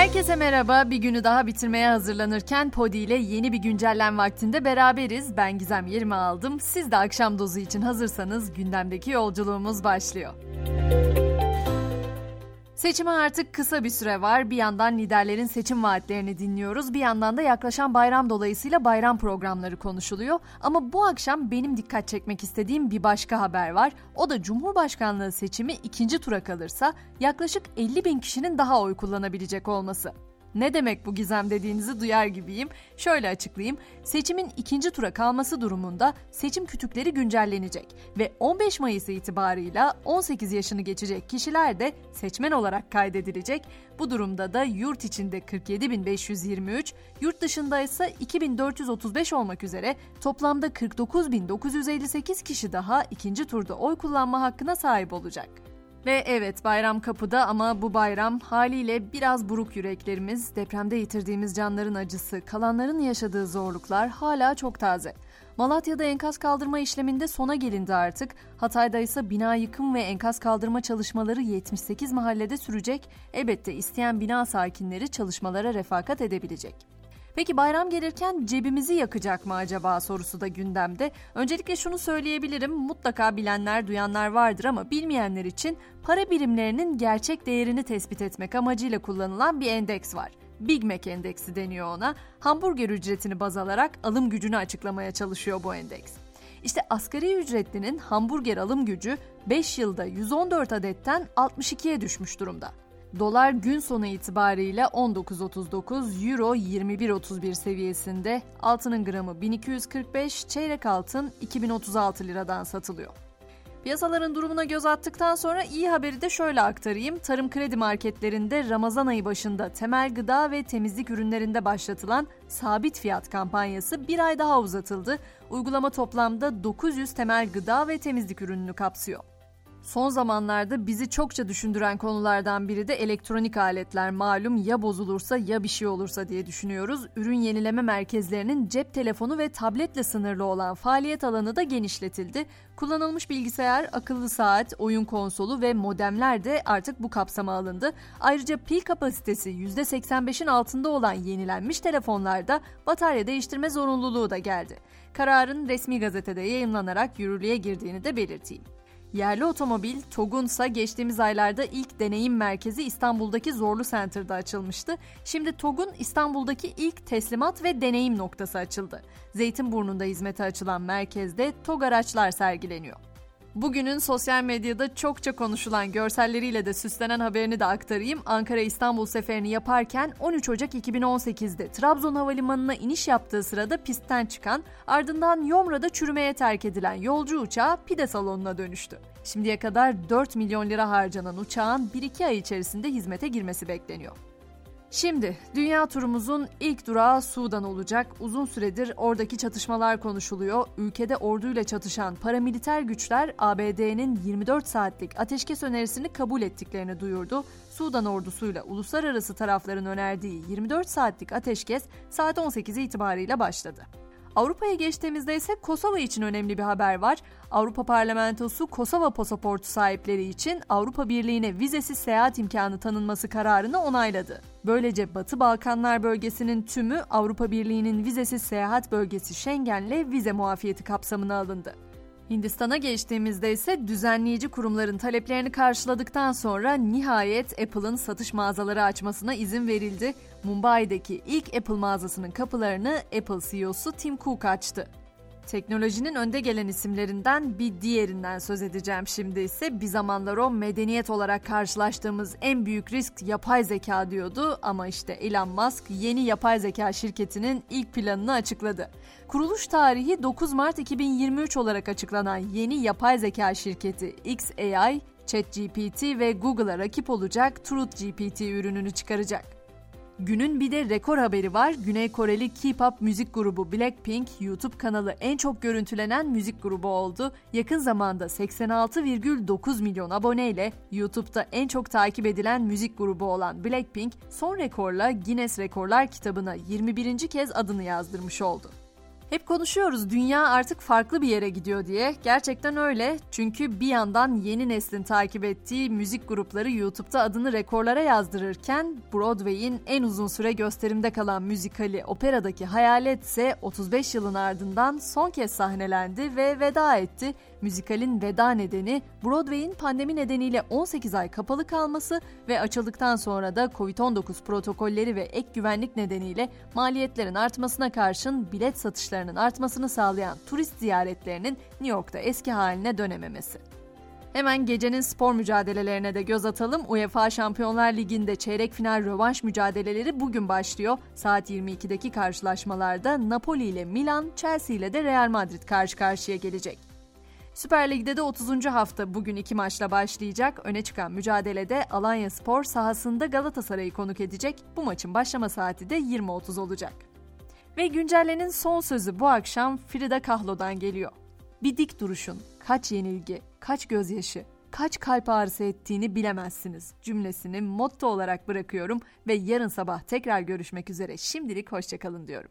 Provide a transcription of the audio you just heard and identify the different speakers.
Speaker 1: Herkese merhaba. Bir günü daha bitirmeye hazırlanırken Podi ile yeni bir güncellen vaktinde beraberiz. Ben Gizem yerimi aldım. Siz de akşam dozu için hazırsanız gündemdeki yolculuğumuz başlıyor. Seçime artık kısa bir süre var. Bir yandan liderlerin seçim vaatlerini dinliyoruz. Bir yandan da yaklaşan bayram dolayısıyla bayram programları konuşuluyor. Ama bu akşam benim dikkat çekmek istediğim bir başka haber var. O da Cumhurbaşkanlığı seçimi ikinci tura kalırsa yaklaşık 50 bin kişinin daha oy kullanabilecek olması. Ne demek bu gizem dediğinizi duyar gibiyim. Şöyle açıklayayım. Seçimin ikinci tura kalması durumunda seçim kütükleri güncellenecek ve 15 Mayıs itibarıyla 18 yaşını geçecek kişiler de seçmen olarak kaydedilecek. Bu durumda da yurt içinde 47.523, yurt dışında ise 2435 olmak üzere toplamda 49.958 kişi daha ikinci turda oy kullanma hakkına sahip olacak. Ve evet bayram kapıda ama bu bayram haliyle biraz buruk yüreklerimiz, depremde yitirdiğimiz canların acısı, kalanların yaşadığı zorluklar hala çok taze. Malatya'da enkaz kaldırma işleminde sona gelindi artık. Hatay'da ise bina yıkım ve enkaz kaldırma çalışmaları 78 mahallede sürecek. Elbette isteyen bina sakinleri çalışmalara refakat edebilecek. Peki bayram gelirken cebimizi yakacak mı acaba sorusu da gündemde. Öncelikle şunu söyleyebilirim. Mutlaka bilenler, duyanlar vardır ama bilmeyenler için para birimlerinin gerçek değerini tespit etmek amacıyla kullanılan bir endeks var. Big Mac endeksi deniyor ona. Hamburger ücretini baz alarak alım gücünü açıklamaya çalışıyor bu endeks. İşte asgari ücretlinin hamburger alım gücü 5 yılda 114 adetten 62'ye düşmüş durumda. Dolar gün sonu itibariyle 19.39, Euro 21.31 seviyesinde, altının gramı 1245, çeyrek altın 2036 liradan satılıyor. Piyasaların durumuna göz attıktan sonra iyi haberi de şöyle aktarayım. Tarım kredi marketlerinde Ramazan ayı başında temel gıda ve temizlik ürünlerinde başlatılan sabit fiyat kampanyası bir ay daha uzatıldı. Uygulama toplamda 900 temel gıda ve temizlik ürününü kapsıyor. Son zamanlarda bizi çokça düşündüren konulardan biri de elektronik aletler. Malum ya bozulursa ya bir şey olursa diye düşünüyoruz. Ürün yenileme merkezlerinin cep telefonu ve tabletle sınırlı olan faaliyet alanı da genişletildi. Kullanılmış bilgisayar, akıllı saat, oyun konsolu ve modemler de artık bu kapsama alındı. Ayrıca pil kapasitesi %85'in altında olan yenilenmiş telefonlarda batarya değiştirme zorunluluğu da geldi. Kararın resmi gazetede yayınlanarak yürürlüğe girdiğini de belirteyim. Yerli otomobil TOG'un ise geçtiğimiz aylarda ilk deneyim merkezi İstanbul'daki Zorlu Center'da açılmıştı. Şimdi TOG'un İstanbul'daki ilk teslimat ve deneyim noktası açıldı. Zeytinburnu'nda hizmete açılan merkezde TOG araçlar sergileniyor. Bugünün sosyal medyada çokça konuşulan görselleriyle de süslenen haberini de aktarayım. Ankara-İstanbul seferini yaparken 13 Ocak 2018'de Trabzon Havalimanı'na iniş yaptığı sırada pistten çıkan, ardından Yomra'da çürümeye terk edilen yolcu uçağı pide salonuna dönüştü. Şimdiye kadar 4 milyon lira harcanan uçağın 1-2 ay içerisinde hizmete girmesi bekleniyor. Şimdi dünya turumuzun ilk durağı Sudan olacak. Uzun süredir oradaki çatışmalar konuşuluyor. Ülkede orduyla çatışan paramiliter güçler ABD'nin 24 saatlik ateşkes önerisini kabul ettiklerini duyurdu. Sudan ordusuyla uluslararası tarafların önerdiği 24 saatlik ateşkes saat 18 itibariyle başladı. Avrupa'ya geçtiğimizde ise Kosova için önemli bir haber var. Avrupa Parlamentosu Kosova pasaportu sahipleri için Avrupa Birliği'ne vizesiz seyahat imkanı tanınması kararını onayladı. Böylece Batı Balkanlar bölgesinin tümü Avrupa Birliği'nin vizesiz seyahat bölgesi Schengen'le vize muafiyeti kapsamına alındı. Hindistan'a geçtiğimizde ise düzenleyici kurumların taleplerini karşıladıktan sonra nihayet Apple'ın satış mağazaları açmasına izin verildi. Mumbai'deki ilk Apple mağazasının kapılarını Apple CEO'su Tim Cook açtı. Teknolojinin önde gelen isimlerinden bir diğerinden söz edeceğim şimdi ise bir zamanlar o medeniyet olarak karşılaştığımız en büyük risk yapay zeka diyordu ama işte Elon Musk yeni yapay zeka şirketinin ilk planını açıkladı. Kuruluş tarihi 9 Mart 2023 olarak açıklanan yeni yapay zeka şirketi XAI, ChatGPT ve Google'a rakip olacak TruthGPT ürününü çıkaracak. Günün bir de rekor haberi var. Güney Koreli K-pop müzik grubu Blackpink YouTube kanalı en çok görüntülenen müzik grubu oldu. Yakın zamanda 86,9 milyon aboneyle YouTube'da en çok takip edilen müzik grubu olan Blackpink son rekorla Guinness Rekorlar kitabına 21. kez adını yazdırmış oldu. Hep konuşuyoruz dünya artık farklı bir yere gidiyor diye. Gerçekten öyle. Çünkü bir yandan yeni neslin takip ettiği müzik grupları YouTube'da adını rekorlara yazdırırken Broadway'in en uzun süre gösterimde kalan müzikali Opera'daki Hayalet ise 35 yılın ardından son kez sahnelendi ve veda etti. Müzikalin veda nedeni Broadway'in pandemi nedeniyle 18 ay kapalı kalması ve açıldıktan sonra da Covid-19 protokolleri ve ek güvenlik nedeniyle maliyetlerin artmasına karşın bilet satışlarının artmasını sağlayan turist ziyaretlerinin New York'ta eski haline dönememesi. Hemen gecenin spor mücadelelerine de göz atalım. UEFA Şampiyonlar Ligi'nde çeyrek final rövanş mücadeleleri bugün başlıyor. Saat 22'deki karşılaşmalarda Napoli ile Milan, Chelsea ile de Real Madrid karşı karşıya gelecek. Süper Lig'de de 30. hafta bugün iki maçla başlayacak. Öne çıkan mücadelede Alanya Spor sahasında Galatasaray'ı konuk edecek. Bu maçın başlama saati de 20.30 olacak. Ve güncellenin son sözü bu akşam Frida Kahlo'dan geliyor. Bir dik duruşun, kaç yenilgi, kaç gözyaşı, kaç kalp ağrısı ettiğini bilemezsiniz cümlesini motto olarak bırakıyorum ve yarın sabah tekrar görüşmek üzere şimdilik hoşçakalın diyorum.